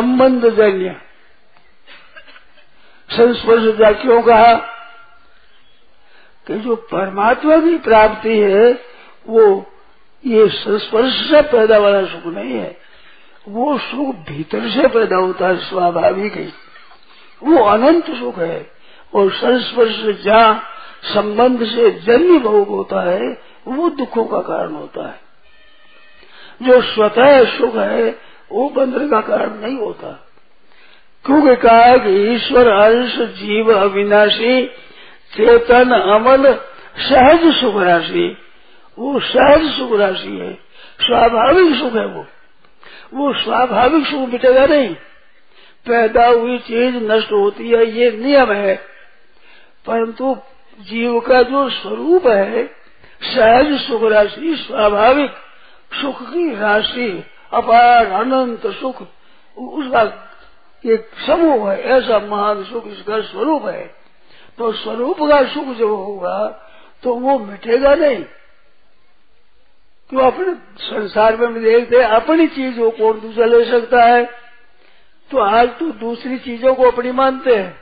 संबंध जन्य संस्पर्श क्यों कहा? कि जो परमात्मा की प्राप्ति है, वो ये संस्पर्श से पैदा वाला सुख नहीं है। वो सुख भीतर से पैदा होता है, स्वाभाविक ही। वो अनंत सुख है। और संस्पर्श जहाँ संबंध से जन्य भोग होता है, वो दुखों का कारण होता है। जो स्वतः सुख है वो बंधन का कारण नहीं होता। क्योंकि कहा कि ईश्वर अंश जीव अविनाशी, चेतन अमल, सहज सुख राशि। वो सहज सुख राशि है। स्वाभाविक सुख है वो। वो स्वाभाविक सुख मिटेगा नहीं। पैदा हुई चीज़ नष्ट होती है, ये नियम है। परंतु जीव का जो स्वरूप है, सहज सुख राशि, स्वाभाविक सुख की राशि अपार, अनंत सुख। उसका एक समूह है, ऐसा महान सुख इसका स्वरूप है। तो स्वरूप का सुख जब होगा तो वो मिटेगा नहीं। क्यों? अपने संसार में देखते अपनी चीज़ को कौन दूसरा ले सकता है। तो आज तो दूसरी चीज़ों को अपनी मानते हैं।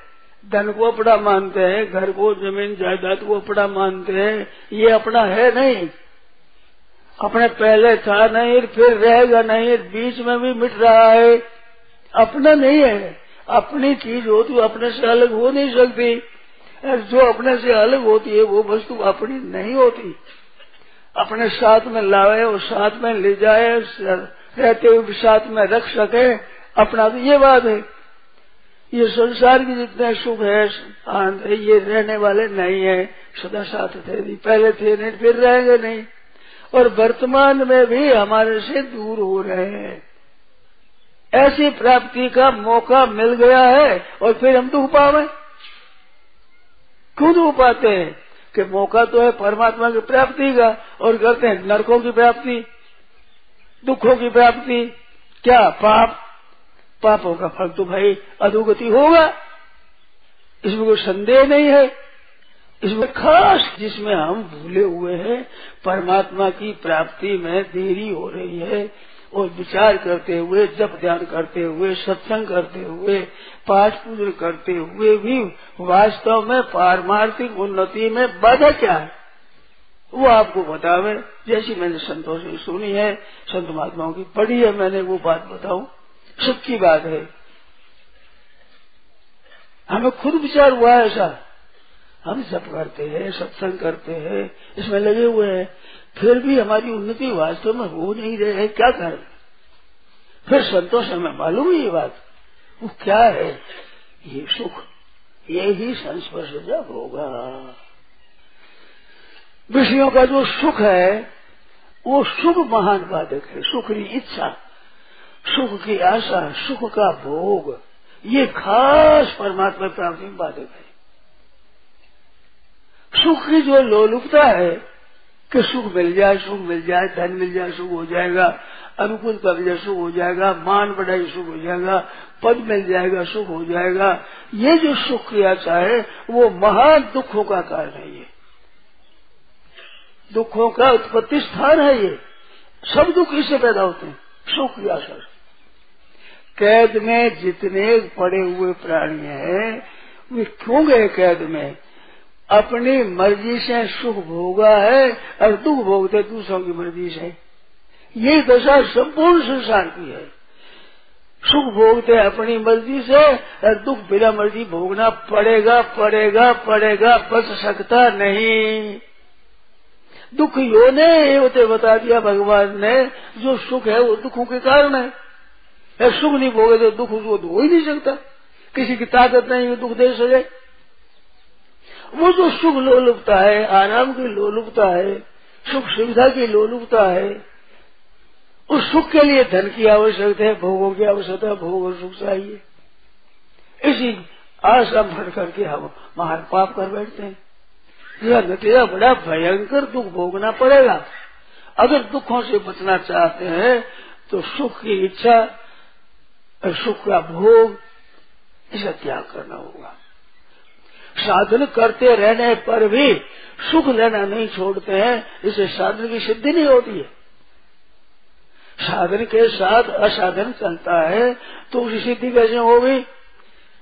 धन को अपना मानते हैं, घर को, ज़मीन, जायदाद को अपना मानते हैं। ये अपना है नहीं। अपने पहले था नहीं, फिर रहेगा नहीं, बीच में भी मिट रहा है। अपना नहीं है। अपनी चीज़ हो तो अपने से अलग हो नहीं सकती। जो अपने से अलग होती है, वो वस्तु अपनी नहीं होती। अपने साथ में लावे और साथ में ले जाए, रहते हुए भी साथ में रख सके। अपना तो ये बात है। ये संसार के जितने सुख है आनंद है, ये रहने वाले नहीं है। सदा साथ थे, पहले थे नहीं, फिर रहेंगे नहीं। और वर्तमान में भी हमारे से दूर हो रहे हैं। ऐसी प्राप्ति का मौका मिल गया है और फिर हम दुख पावे। क्यों दुख पाते हैं कि मौका तो है परमात्मा की प्राप्ति का और करते हैं नरकों की प्राप्ति, दुखों की प्राप्ति। क्या पाप? पापों का फल तो भाई अधोगति होगा। इसमें कोई संदेह नहीं है। इसमें खास जिसमें हम भूले हुए हैं, परमात्मा की प्राप्ति में देरी हो रही है, और विचार करते हुए, जप ध्यान करते हुए, सत्संग करते हुए, पाठ पूजन करते हुए भी वास्तव में पारमार्थिक उन्नति में बाधा क्या है? वो आपको बतावे। जैसी मैंने संतोष से सुनी है, संत महात्माओं की पढ़ी है मैंने वो बात बताऊ। सुख की बात है। हमें खुद विचार हुआ है ऐसा। हम जप करते हैं, सत्संग करते हैं, इसमें लगे हुए हैं। फिर भी हमारी उन्नति वास्तव में हो नहीं रहे है, क्या कारण फिर संतोष हमें मालूम ये बात। वो क्या है? ये सुख, ये ही संस्पर्श जब होगा। विषयों का जो सुख है, वो शुभ महान बाधक है, सुख की इच्छा, सुख की आशा, सुख का भोग, ये खास परमात्मा प्राप्ति बाधक है। सुख की जो लोलुपता है, कि सुख मिल जाए, सुख मिल जाए, धन मिल जाए, सुख हो जाएगा, अनुकूल कब्जा सुख हो जाएगा, मान बढ़ाई सुख हो जाएगा, पद मिल जाएगा, सुख हो जाएगा। ये जो सुख की आशा है, वो महान दुखों का कारण है ये। दुखों का उत्पत्ति स्थान है ये। सब दुख इससे पैदा होते हैं। सुख की आशा कैद में जितने पड़े हुए प्राणी हैं, वे क्यों गए कैद में? अपनी मर्ज़ी से सुख भोगा है और दुख भोगते दूसरों की मर्ज़ी से। ये दशा संपूर्ण संसार की है। सुख भोगते अपनी मर्ज़ी से, और दुख बिना मर्ज़ी भोगना पड़ेगा पड़ेगा पड़ेगा, बच सकता नहीं। दुख यो ने होते बता दिया भगवान ने, जो सुख है वो दुखों के कारण है। सुख नहीं भोगे तो दुख उसको हो ही नहीं सकता। किसी की ताकत नहीं दुख दे सके। वो जो सुख लोलुपता है, आराम की लोलुपता है, सुख सुविधा की लोलुपता है, उस सुख के लिए धन की आवश्यकता है, भोगों की आवश्यकता है, भोग और सुख चाहिए। इसी आशा भर करके हम महान पाप कर बैठते हैं। यह नतीजा बड़ा भयंकर दुख भोगना पड़ेगा। अगर दुखों से बचना चाहते हैं तो सुख की इच्छा सुख का भोग, इसे त्याग करना होगा। साधन करते रहने पर भी सुख लेना नहीं छोड़ते हैं इसे साधन की सिद्धि नहीं होती है। साधन के साथ असाधन चलता है तो उसकी सिद्धि कैसे होगी?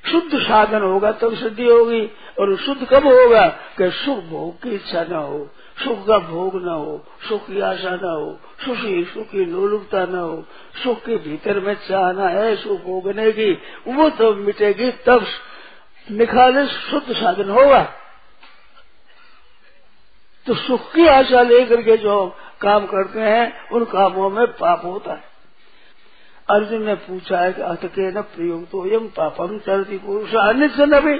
शुद्ध साधन होगा तब सिद्धि होगी, और शुद्ध कब होगा? कि सुख भोग की इच्छा न हो, सुख का भोग न हो, सुख की आशा न हो, सुखी सुख की लोलुपता न हो, सुख के भीतर में चाहना है, सुख भोगने की, वो तो मिटेगी तब निखालिस शुद्ध साधन होगा। तो सुख की आशा लेकर के जो काम करते हैं, उन कामों में पाप होता है। अर्जुन ने पूछा है कि अतके न प्रियो तो यम पापम चलती पुरुष। अन्य न भी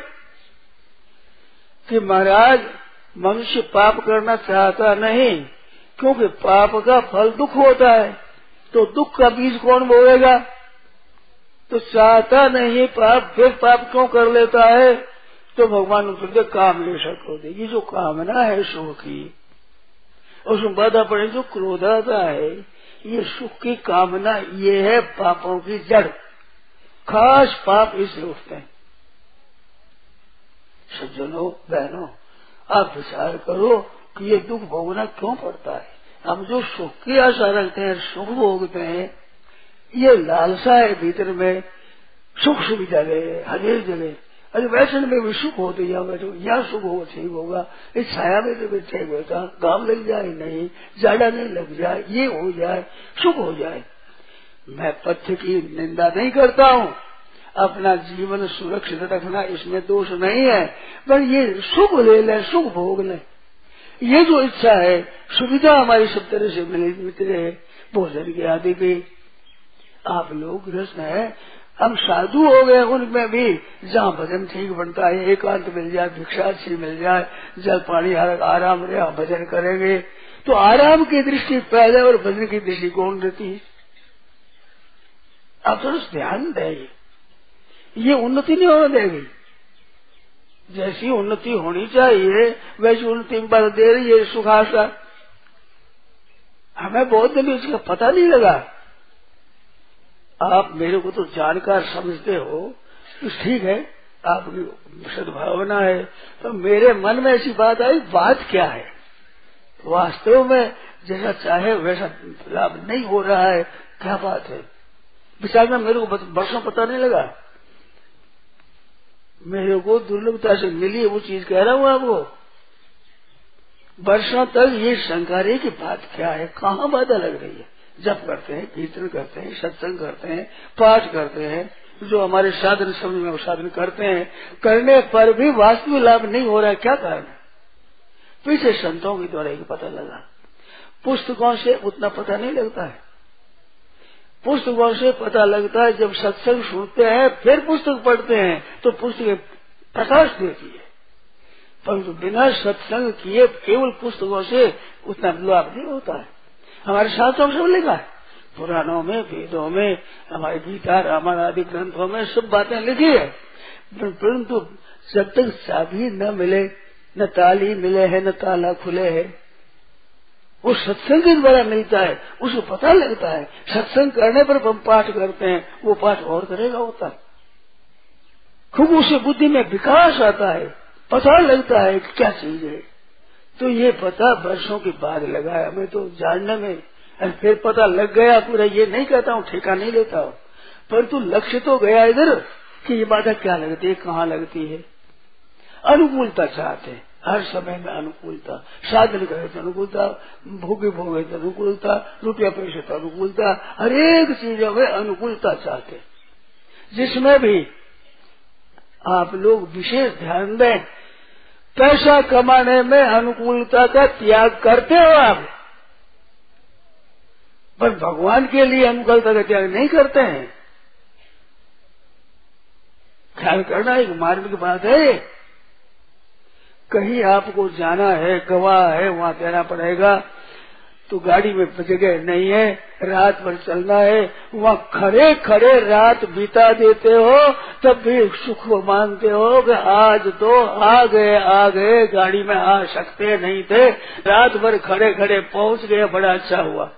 कि महाराज, मनुष्य पाप करना चाहता नहीं, क्योंकि पाप का फल दुख होता है। तो दुख का बीज कौन बोएगा? तो चाहता नहीं, पाप, फिर पाप क्यों कर लेता है? तो भगवान उत्तर काम ले सको। ये जो कामना है सुख की, उसमें बाधा पड़े, जो क्रोध आता है, ये सुख की कामना ये है पापों की जड़। खास पाप इससे उठते हैं। सज्जनों, बहनों, आप विचार करो कि ये दुख भोगना क्यों पड़ता है? हम जो सुख की आशा रखते हैं, सुख भोगते हैं ये लालसा है भीतर में सुख सुविधा गए हर जगह अरे वैसे में भी सुख हो तो यहाँ बैठो यहाँ सुख हो ठीक होगा। इस छाया में तो ठीक होता काम लग जाए, नहीं ज़्यादा नहीं लग जाए, ये हो जाए, सुख हो जाए। मैं पथ्य की निंदा नहीं करता हूँ। अपना जीवन सुरक्षित रखना इसमें दोष नहीं है, पर ये सुख ले लें, सुख भोग लें। ये जो इच्छा है, सुविधा हमारी सब तरह से मिले, मित्र है। भोजन के आदि की आप लोग गृहस्थ है। हम साधु हो गए, उनमें भी जहाँ भजन ठीक बनता है, एकांत मिल जाए भिक्षा अच्छी मिल जाए, जल पानी हर आराम रहे भजन करेंगे। तो आराम की दृष्टि पहले और भजन की दृष्टि कौन रहती है? आप थोड़ा ध्यान देंगे ये उन्नति नहीं होने देगी। जैसी उन्नति होनी चाहिए, वैसी उन्नति बल दे रही है सुखाशा हमें बहुत दिन इसका पता नहीं लगा। आप मेरे को तो जानकार समझते हो। तो ठीक है, आपकी सद्भावना है। तो मेरे मन में ऐसी बात आई, बात क्या है? वास्तव में जैसा चाहे वैसा लाभ नहीं हो रहा है। क्या बात है? विचार में मेरे को वर्षों पता नहीं लगा। मेरे को दुर्लभता से मिली वो चीज़, कह रहा हूँ आपको। वर्षों तक ये शंका की बात क्या है? कहाँ बाधा लग रही है? जप करते हैं, कीर्तन करते हैं, सत्संग करते हैं, पाठ करते हैं, जो हमारे साधन समझ में साधन करते हैं, करने पर भी वास्तविक लाभ नहीं हो रहा है, क्या कारण है? पीछे संतों के द्वारा ही पता लगा। पुस्तकों से उतना पता नहीं लगता है। पुस्तकों से पता लगता है, जब सत्संग सुनते हैं, फिर पुस्तक पढ़ते हैं तो पुस्तक प्रकाश देती है। परंतु बिना सत्संग किए केवल पुस्तकों से उतना लाभ नहीं होता है। हमारे शास्त्रों में सब लिखा है। पुराणों में, वेदों में, हमारे गीता, रामायण आदि ग्रंथों में सब बातें लिखी है। परंतु जब तक चाबी न मिले, न ताली मिले है, न ताला खुले है, वो सत्संग के द्वारा मिलता है उसको पता लगता है। सत्संग करने पर हम पाठ करते हैं, वो पाठ और करेगा होता है। खूब उसे बुद्धि में विकास आता है, पता लगता है क्या चीज़ है। तो ये पता वर्षों के बाद लगाया। हमें तो जानने में फिर पता लग गया पूरा, ये नहीं कहता हूँ, ठेका नहीं लेता हूँ। परंतु लक्ष्य तो गया इधर कि ये बाधा क्या लगती है, कहाँ लगती है। अनुकूलता चाहते हैं। हर समय में अनुकूलता। साधन करे तो अनुकूलता, भोगे भोगे तो अनुकूलता, रुपया पैसे तो अनुकूलता, हर एक चीज़ों में अनुकूलता चाहते जिसमें भी आप लोग विशेष ध्यान दें पैसा कमाने में अनुकूलता का त्याग करते हो आप। पर भगवान के लिए अनुकूलता का त्याग नहीं करते हैं। ख्याल करना एक मार्मिक बात है। कहीं आपको जाना है, गवाह है, वहाँ देना पड़ेगा। तो गाड़ी में जगह नहीं है, रात भर चलना है, वहाँ खड़े खड़े रात बिता देते हो, तब भी सुख मानते हो कि आज तो आ गए आ गए, गाड़ी में आ सकते नहीं थे, रात भर खड़े खड़े पहुँच गए, बड़ा अच्छा हुआ।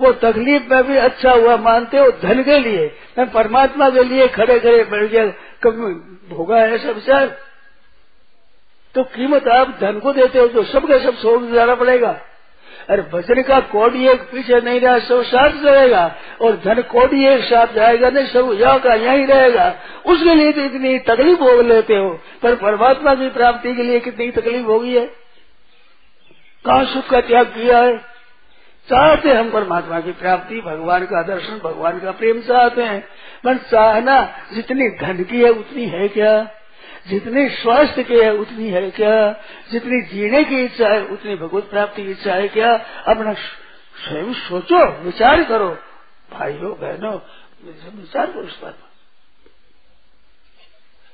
वो तकलीफ़ में भी अच्छा हुआ, मानते हो, धन के लिए, मैं परमात्मा के लिए खड़े खड़े बैठ गया, कभी भोगा है सब सर? तो कीमत आप धन को देते हो तो सबके सब छोड़ जाना पड़ेगा। अरे भजन का कोडी एक पीछे नहीं रहा, सब साथ रहेगा और धन कोडी एक साथ जाएगा नहीं, सब यहाँ का यही रहेगा। उसके लिए तो इतनी तकलीफ़ भोग लेते हो, पर परमात्मा की प्राप्ति के लिए कितनी तकलीफ़ होगी है? कहा सुख का त्याग किया है? चाहते हम परमात्मा की प्राप्ति, भगवान का दर्शन, भगवान का प्रेम चाहते हैं। पर चाहना जितनी धन की है, उतनी है क्या? जितनी स्वास्थ्य की है, उतनी है क्या? जितनी जीने की इच्छा है, उतनी भगवत प्राप्ति की इच्छा है क्या? अपना स्वयं सोचो, विचार करो। भाइयों बहनों विचार करो इस पर।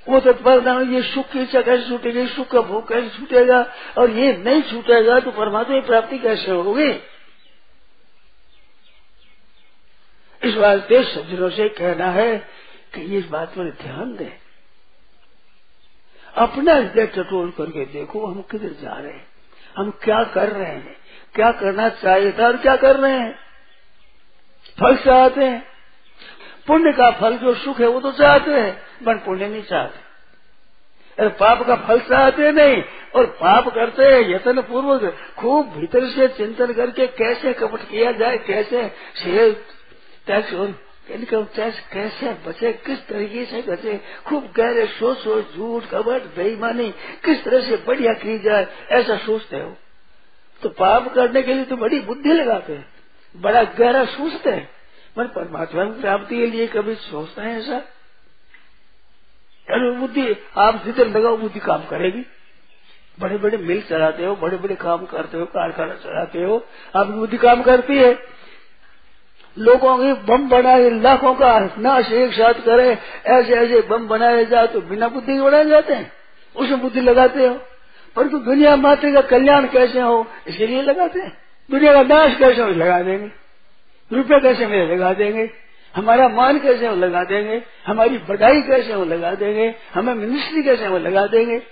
वो तत्पर ये सुख की इच्छा कैसे छूटेगी? सुख का भोग कैसे छूटेगा? और ये नहीं छूटेगा तो परमात्मा की प्राप्ति कैसे होगी? इस वास्ते सज्जनों से कहना है कि इस बात पर ध्यान दें। अपना हृदय टटोल करके देखो हम किधर जा रहे हैं। हम क्या कर रहे हैं? क्या करना चाहिए था और क्या कर रहे हैं? फल चाहते हैं। पुण्य का फल जो सुख है वो तो चाहते हैं, पर पुण्य नहीं चाहते। अरे पाप का फल चाहते नहीं, और पाप करते हैं, यत्न पूर्वक खूब भीतर से चिंतन करके कैसे कपट किया जाए, कैसे शेर टैक्स और इनकम टैक्स कैसे बचे? किस तरीके से बचे? खूब गहरे सोच सोच झूठ कपट बेईमानी, किस तरह से बढ़िया की जाए, ऐसा सोचते हो? तो पाप करने के लिए तो बड़ी बुद्धि लगाते हैं, बड़ा गहरा सोचते हैं। पर परमात्मा की प्राप्ति के लिए कभी सोचते हैं ऐसा? बुद्धि, आप जिधर लगाओ, बुद्धि काम करेगी। बड़े बड़े मिल चलाते हो बड़े बड़े काम करते हो, कारखाना चलाते हो, आपकी बुद्धि काम करती है। लोगों की बम बनाए लाखों का नाश एक साथ करे, ऐसे ऐसे बम बनाए जाए तो बिना बुद्धि के बनाए जाते हैं। उसमें बुद्धि लगाते हो। परंतु दुनिया मात्र का कल्याण कैसे हो, इसके लिए लगाते हैं। दुनिया का नाश कैसे हो, लगा देंगे। रुपये कैसे मेरे लगा देंगे? हमारा मान कैसे हो, लगा देंगे। हमारी बढ़ाई कैसे हो, लगा देंगे। हमें मिनिस्ट्री कैसे हो, लगा देंगे।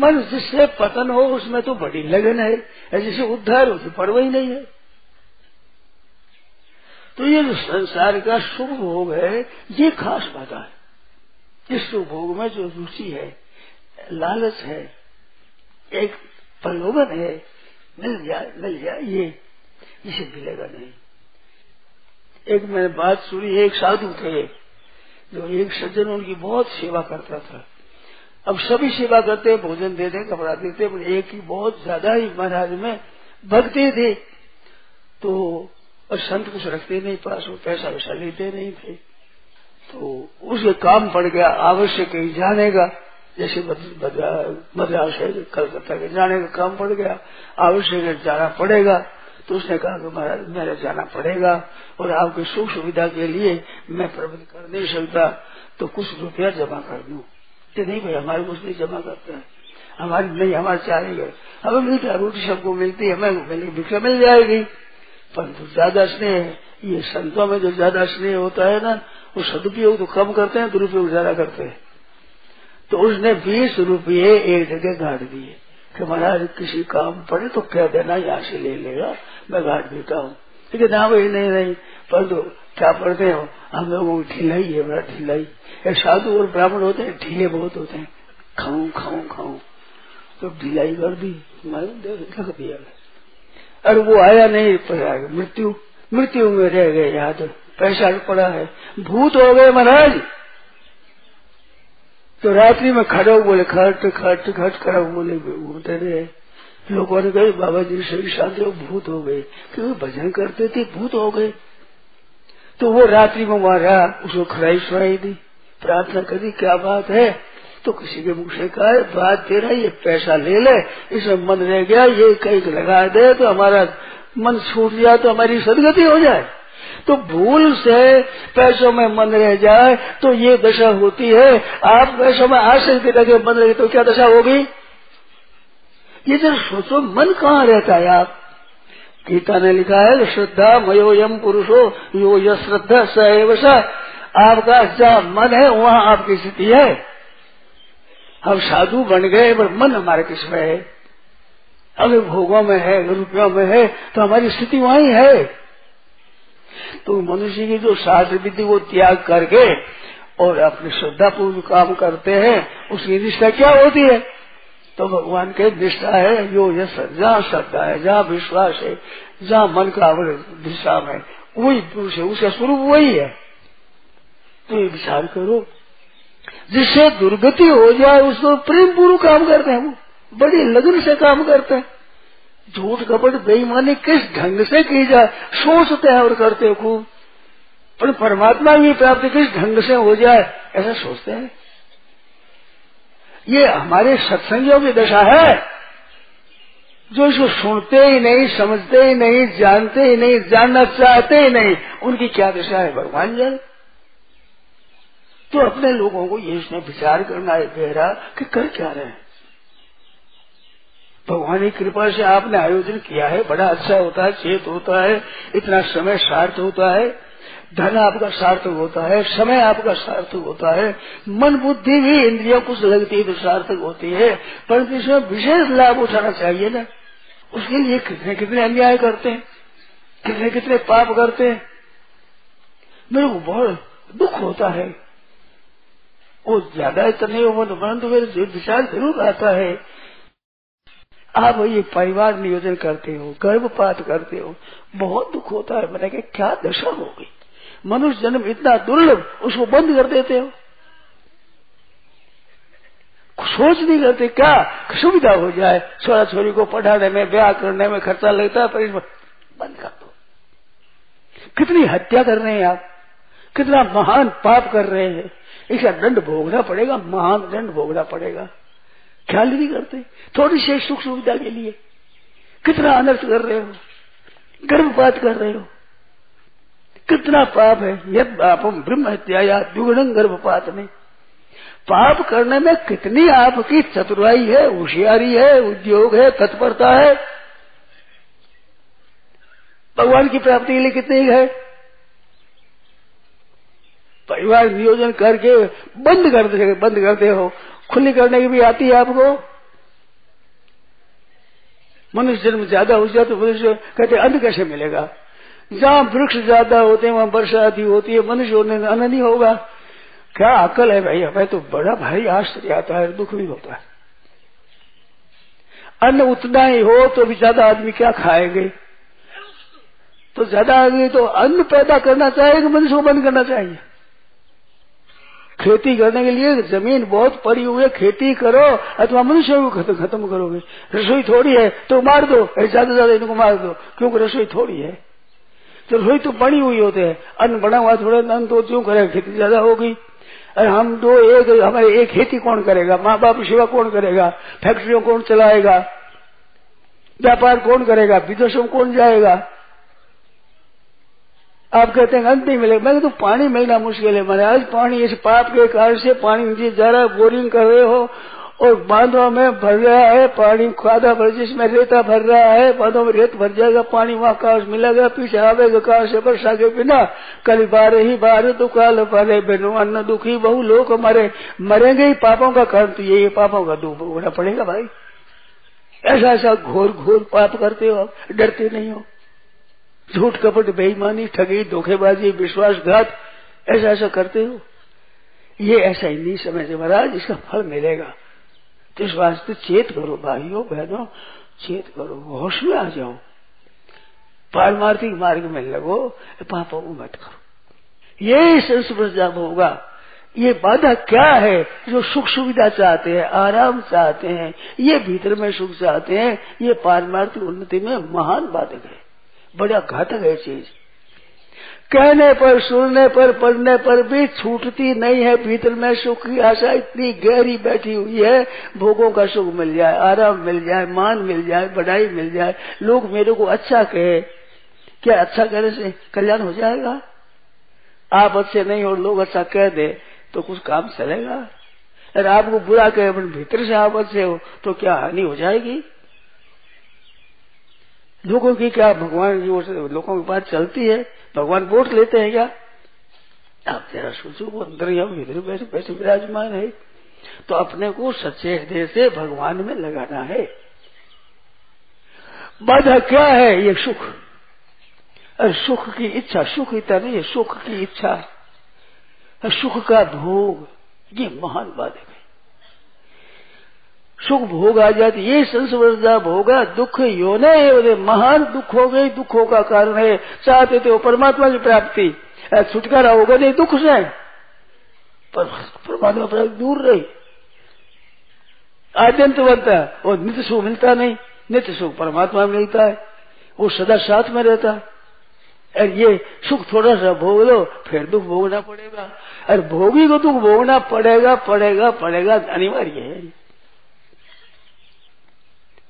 मन जिससे पतन हो, उसमें तो बड़ी लगन है। जिसे उद्धार हो तो पर्व ही नहीं है। तो ये जो संसार का शुभ भोग है, ये खास बात है। इस शुभ भोग में जो रुचि है, लालच है, एक प्रलोभन है, मिल जाए मिल जाए ये इसे मिलेगा नहीं। एक मैंने बात सुनी एक साधु थे, जो एक सज्जन उनकी बहुत सेवा करता था। अब सभी सेवा करते भोजन देते कपड़ा देते एक ही बहुत ज़्यादा ही महाराज में भक्ति थी। तो और संत कुछ रखते नहीं, पास वो पैसा वैसा लेते नहीं थे। तो उसे काम पड़ गया, आवश्यक कहीं जाने का, जैसे मद्रास है, कलकत्ता के जाने का काम पड़ गया, आवश्यक जाना पड़ेगा तो उसने कहा कि महाराज, मेरा जाना पड़ेगा, और आपकी सुख सुविधा के लिए मैं प्रबंध कर नहीं सकता तो कुछ रुपया जमा कर दू। कि नहीं भाई, हमारे कुछ नहीं जमा करता है। हमारी, नहीं, हमारे चाहेंगे हमें मिलता है रोटी सबको मिलती है हमें भिक्षा मिल जाएगी। परंतु ज़्यादा स्नेह ये संतों में जो ज़्यादा स्नेह होता है ना, वो सदुपयोग तो कम करते हैं, दुरुपयोग ज़्यादा करते हैं। तो उसने बीस रुपये एक जगह गाड़ दिए कि महाराज, किसी काम पड़े तो कह देना, यहाँ से ले लेगा, मैं गाड़ देता हूँ। ठीक है ना वही नहीं नहीं परंतु क्या पढ़ते हो? हम लोगों ढिलाई है, बड़ा ढिलाई। साधु और ब्राह्मण होते हैं, ढीले बहुत होते हैं। खाऊ खाऊ खाऊ। तो ढिलाई कर दी। लग दिया। और वो आया नहीं मृत्यु मृत्यु में रह गए, याद पैसा पड़ा है। भूत हो गए महाराज। तो रात्रि में खड़े बोले, खट खट खट खड़ा बोले घूमते रहे लोगों ने कहे, बाबा जी सही शांति भूत हो गए। क्योंकि भजन करते थे, भूत हो गए। तो वो रात्रि में वहाँ रहा, उसको खड़ाई सुनाई दी। प्रार्थना करी, क्या बात है? तो किसी के मुख से कहा, बात तेरा ये पैसा ले ले, इसमें मन रह गया, ये कहीं लगा दे तो हमारा मन छूट जाए तो हमारी सदगति हो जाए। तो भूल से पैसों में मन रह जाए तो ये दशा होती है, आप पैसों में आसक्ति लगे मन रहे तो क्या दशा होगी? ये जब सोचो, मन कहाँ रहता है आप? गीता ने लिखा है, श्रद्धा मयो यम पुरुषो, यो य श्रद्धा स। आपका जहाँ मन है, वहाँ आपकी स्थिति है। हम साधु बन गए, पर मन हमारे किसमें है? अगर भोगों में है, अगर रुपयों में है तो हमारी स्थिति वही है। तो मनुष्य की जो शास्त्र विधि वो त्याग करके और अपने श्रद्धा पूर्व काम करते हैं, उसकी निष्ठा क्या होती है? तो भगवान के निष्ठा है, यो यश जहाँ श्रद्धा है, जहाँ विश्वास है, जहाँ मन का दिशा में वही पुरुष है, उसका स्वरूप वही है। तो ये विचार करो जिससे दुर्गति हो जाए उसको प्रेम पूर्व काम करते हैं वो। बड़ी लगन से काम करते हैं। झूठ कपट बेईमानी किस ढंग से की जाए? सोचते हैं और करते हैं खूब। पर परमात्मा की प्राप्ति किस ढंग से हो जाए, ऐसा सोचते हैं। ये हमारे सत्संगियों की दशा है। जो इसको सुनते ही नहीं, समझते ही नहीं, जानते ही नहीं, जानना चाहते ही नहीं, उनकी क्या दशा है, भगवान जाने। तो अपने लोगों को ये इसमें विचार करना है, गहरा, कि कर क्या रहे भगवान की कृपा से आपने आयोजन किया है, बड़ा अच्छा होता है, चेत होता है, इतना समय सार्थ होता है, धन आपका सार्थक होता है, समय आपका सार्थक होता है, मन बुद्धि भी इंद्रियों कुछ लगती है तो सार्थक होती है, परंतु इसमें विशेष लाभ उठाना चाहिए ना। उसके लिए कितने कितने अन्याय करते हैं, कितने कितने पाप करते हैं। मेरे को बहुत दुख होता है। वो ज़्यादा इतना नहीं हो परंतु मेरे विचार ज़रूर आता है। आप ये परिवार नियोजन करते हो, गर्भपात करते हो, बहुत दुख होता है। मैंने कहा, क्या दशा हो गई? मनुष्य जन्म इतना दुर्लभ, उसको बंद कर देते हो। सोच नहीं करते क्या सुविधा हो जाए। छोरा छोरी को पढ़ाने में, ब्याह करने में खर्चा लगता है, पर बंद कर दो। कितनी हत्या कर रहे हैं आप, कितना महान पाप कर रहे हैं। इसका दंड भोगना पड़ेगा, महान दंड भोगना पड़ेगा। ख्याल नहीं करते। थोड़ी सी सुख सुविधा के लिए। कितना अनर्थ कर रहे हो? गर्भपात कर रहे हो? कितना पाप है? यद पापम ब्रह्म हत्या या द्विगुण गर्भपात में। पाप करने में कितनी आपकी चतुराई है, होशियारी है, उद्योग है, तत्परता है? भगवान की प्राप्ति के लिए कितनी है? परिवार नियोजन करके बंद कर दे, बंद करते हो। खुली करने की भी आती है आपको। मनुष्य जन्म ज़्यादा हो जाए तो मनुष्य कहते अन्न कैसे मिलेगा? जहाँ वृक्ष ज़्यादा होते हैं, वहाँ वर्षा अधिक होती है, मनुष्य होने में अन्न नहीं होगा। क्या अकल है भाई? हमें तो बड़ा भारी आश्चर्य आता है, दुख भी होता है। अन्न उतना ही हो तो भी ज़्यादा आदमी क्या खाएँगे? तो ज़्यादा आदमी तो अन्न पैदा करना चाहिए मनुष्य को बंद करना चाहिए। खेती करने के लिए ज़मीन बहुत पड़ी हुई है, खेती करो, अथवा मनुष्य को खत्म खत्म करोगे। रसोई थोड़ी है तो मार दो ज़्यादा ज़्यादा इनको मार दो, क्योंकि रसोई थोड़ी है। तो रसोई तो बनी हुई होते हैं। अन्न बना हुआ थोड़ा, अन्न तो क्यों करेगा, खेती ज़्यादा होगी। अरे हम दो एक, हमारे एक खेती कौन करेगा? माँ बाप सेवा कौन करेगा? फैक्ट्रियों कौन चलाएगा? व्यापार कौन करेगा? विदेशों कौन जाएगा? आप कहते हैं, अंत नहीं मिलेगा। मैं तो पानी मिलना मुश्किल है मैंने आज पानी, इस पाप के कारण से पानी नीचे जा रहा है, बोरिंग कर रहे हो और बांधों में भर रहा है, पानी खादा भर, जिसमें रेता भर रहा है, बांधों में रेत भर जाएगा, पानी वहाँ कहा मिलेगा पीछे आवेगा कहा से वर्षा के बिना। कल बार ही बार दुखाल पारे बिनो अन्न दुखी बहु लोग मरे। मरेंगे ही पापों का कारण तो ये पापों का दुख भोगना पड़ेगा भाई। ऐसा ऐसा घोर घोर पाप करते हो आप, डरते नहीं हो। झूठ कपट, बेईमानी, ठगी, धोखेबाजी, विश्वासघात, ऐसा ऐसा करते हो। ये ऐसा ही नहीं समझते महाराज, इसका फल मिलेगा। तो इस वास्ते चेत करो, भाइयों, बहनों, चेत करो, होश में आ जाओ। पारमार्थिक मार्ग में लगो, पापों को मत करो। ये संस्कृत जब होगा। ये बाधा क्या है जो सुख सुविधा चाहते हैं, आराम चाहते हैं, ये भीतर में सुख चाहते हैं, ये पारमार्थिक उन्नति में महान बाधक है। बड़ा घातक है चीज़। कहने पर, सुनने पर, पढ़ने पर भी छूटती नहीं है। भीतर में सुख की आशा इतनी गहरी बैठी हुई है। भोगों का सुख मिल जाए, आराम मिल जाए, मान मिल जाए बढ़ाई मिल जाए। लोग मेरे को अच्छा कहे। क्या अच्छा कहने से कल्याण हो जाएगा? आप अच्छे नहीं और लोग अच्छा कह दे तो कुछ काम चलेगा। अगर आपको बुरा कहे भीतर से आप अच्छे हो तो क्या हानि हो जाएगी? लोगों की क्या, भगवान की ओर से लोगों की बात चलती है? भगवान वोट लेते हैं क्या? आप जरा सोचो, वो अंदर या भीतर बैठे बैठे, विराजमान है। तो अपने को सच्चे हृदय से भगवान में लगाना है। बाधा क्या है ये सुख? अरे सुख की इच्छा, सुख इतना नहीं है, सुख की इच्छा। सुख का भोग, ये महान बाधक है। सुख भोग आ जाती ये संस्वर्जा भोगा दुख योने है महान दुख हो गई दुखों का कारण है, चाहते थे परमात्मा की प्राप्ति। छुटकारा होगा नहीं, दुख से पर परमात्मा प्राप्ति दूर रही। आद्यंत बनता है, वो नित्य सुख मिलता नहीं, नित्य सुख परमात्मा मिलता है, वो सदा साथ में रहता है। और ये सुख थोड़ा सा भोग लो, फिर दुख भोगना पड़ेगा। और भोगी को दुख भोगना पड़ेगा पड़ेगा पड़ेगा, अनिवार्य है।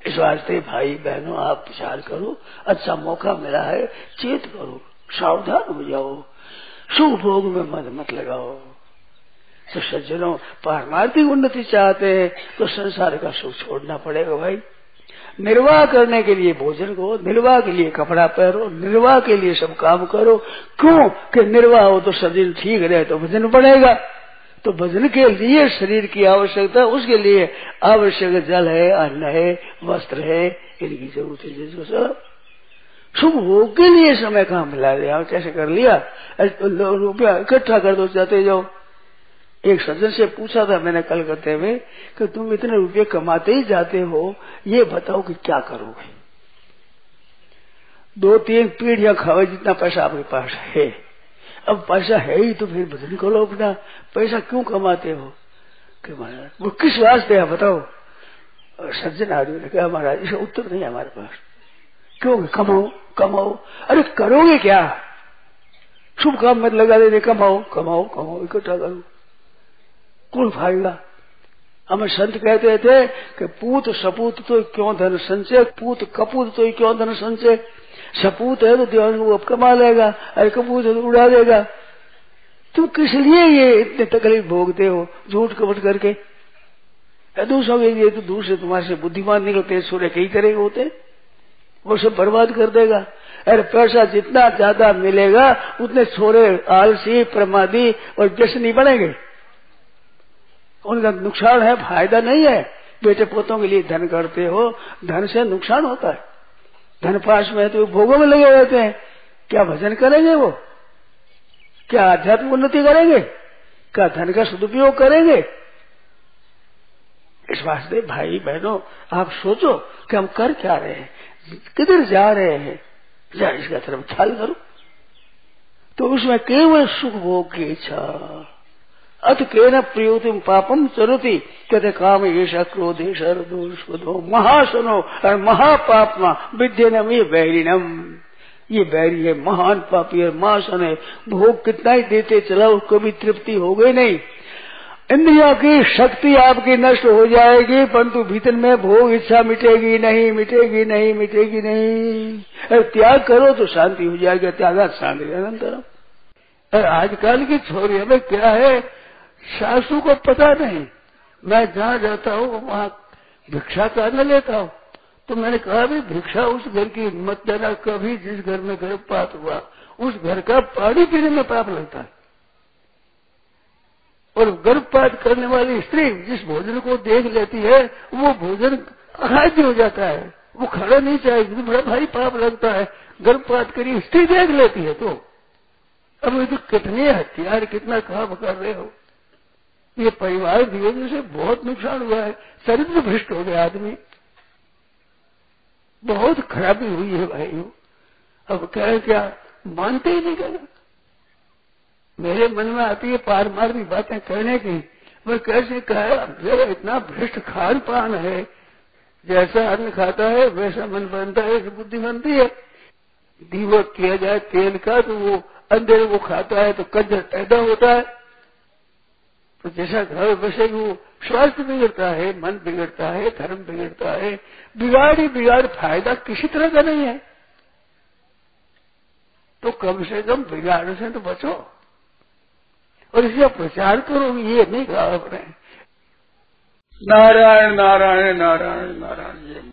इस वास्ते भाई बहनों, आप विचार करो। अच्छा मौका मिला है, चेत करो, सावधान हो जाओ। सुख भोग में मत मत लगाओ। तो सज्जनों, पारमार्थिक उन्नति चाहते हैं तो संसार का सुख छोड़ना पड़ेगा भाई। निर्वाह करने के लिए भोजन करो, निर्वाह के लिए कपड़ा पहनो, निर्वाह के लिए सब काम करो। क्यों? कि निर्वाह हो तो शरीर ठीक रहे तो भजन पड़ेगा तो भजन के लिए शरीर की आवश्यकता, उसके लिए आवश्यक जल है, अन्न है, वस्त्र है, इनकी ज़रूरत है, जिसको सब शुभ भोग के लिए समय कहाँ मिला दिया कैसे कर लिया? रुपया इकट्ठा कर दो चाहते जाओ। एक सज्जन से पूछा था मैंने कल करते हुए कि तुम इतने रुपये कमाते ही जाते हो, ये बताओ कि क्या करोगे? दो तीन पीढ़ियाँ खावे जितना पैसा आपके पास है। अब पैसा है ही तो फिर भजन करो अपना पैसा क्यों कमाते हो? कि महाराज वो किस वास्ते है, बताओ। सज्जन आदमी ने कहा, महाराज, इसका उत्तर नहीं है हमारे पास। क्यों? कमाओ कमाओ। अरे करोगे क्या? शुभ काम में लगा देते कमाओ कमाओ कमाओ, इकट्ठा करो। कौन फ़ायदा हमें संत कहते थे कि पूत सपूत तो क्यों धन संचय, पूत कपूत तो क्यों धन संचय? सपूत है तो ध्यान वो कमा लेगा, अरे कपूत है तो उड़ा देगा। तुम किस लिए ये इतने तकलीफ़ भोगते हो? झूठ कपट करके? दूसरों के लिए तो दूसरे तुम्हारे से बुद्धिमान निकलते सूर्य कई तरह होते वो सब बर्बाद कर देगा। अरे पैसा जितना ज़्यादा मिलेगा, उतने छोरे आलसी, प्रमादी और व्यसनी बनेंगे। उनका नुकसान है, फ़ायदा नहीं है। बेटे पोतों के लिए धन करते हो, धन से नुकसान होता है। धन पास में तो भोगों में लगे रहते हैं। क्या भजन करेंगे वो? क्या आध्यात्मिक उन्नति करेंगे? क्या धन का सदुपयोग करेंगे? इस वास्ते भाई बहनों, आप सोचो कि हम कर क्या रहे हैं? किधर जा रहे हैं? जा इसका तरफ़ ख्याल करो। तो उसमें केवल सुख भोग की इच्छा। अथ के न प्रियोतिम पापम चरती कहते काम ऐसा क्रोधे शरदो महासनो और महापापमा विद्य नम ये बैरी है, महान पापी है, महासन है। भोग कितना ही देते चला उसको भी तृप्ति हो गई नहीं। इंद्रिया की शक्ति आपकी नष्ट हो जाएगी, परंतु भीतर में भोग इच्छा मिटेगी नहीं मिटेगी नहीं मिटेगी नहीं। त्याग करो तो शांति हो जाएगी, त्यागा शांति अनंतरम आजकल की छोरी हमें क्या है? सासू को पता नहीं। मैं जहाँ जाता हूँ, वहाँ भिक्षा करने लेता हूँ। तो मैंने कहा भी भिक्षा उस घर की मत देना कभी जिस घर में गर्भपात हुआ, उस घर का पानी पीने में पाप लगता है। और गर्भपात करने वाली स्त्री जिस भोजन को देख लेती है, वो भोजन अखाद्य हो जाता है। वो खड़ा नहीं चाहिए बड़ा भारी पाप लगता है गर्भपात करी स्त्री देख लेती है तो। अब ये तो कितने हथियार, कितना काम कर रहे हो। ये परिवार जीवन से बहुत नुकसान हुआ है। चरित्र भ्रष्ट हो गया आदमी। बहुत खराबी हुई है भाई अब कह क्या, मानते ही नहीं कहना मेरे मन में आती है पार मार की बातें कहने की। मैं कैसे कहा मेरा इतना भ्रष्ट खान पान है, जैसा अन्न खाता है, वैसा मन बनता है बुद्धि बनती है। दीवक किया जाए तेल का तो वो अंधेरे वो खाता है तो कंजर पैदा होता है। तो जैसा घर वैसे वो स्वास्थ्य बिगड़ता है, मन बिगड़ता है, धर्म बिगड़ता है, बिगाड़ ही बिगाड़, फ़ायदा किसी तरह का नहीं है। तो कम से कम बिगाड़ से तो बचो। और इसका प्रचार करो, ये नहीं कहा अपने नारायण नारायण नारायण नारायण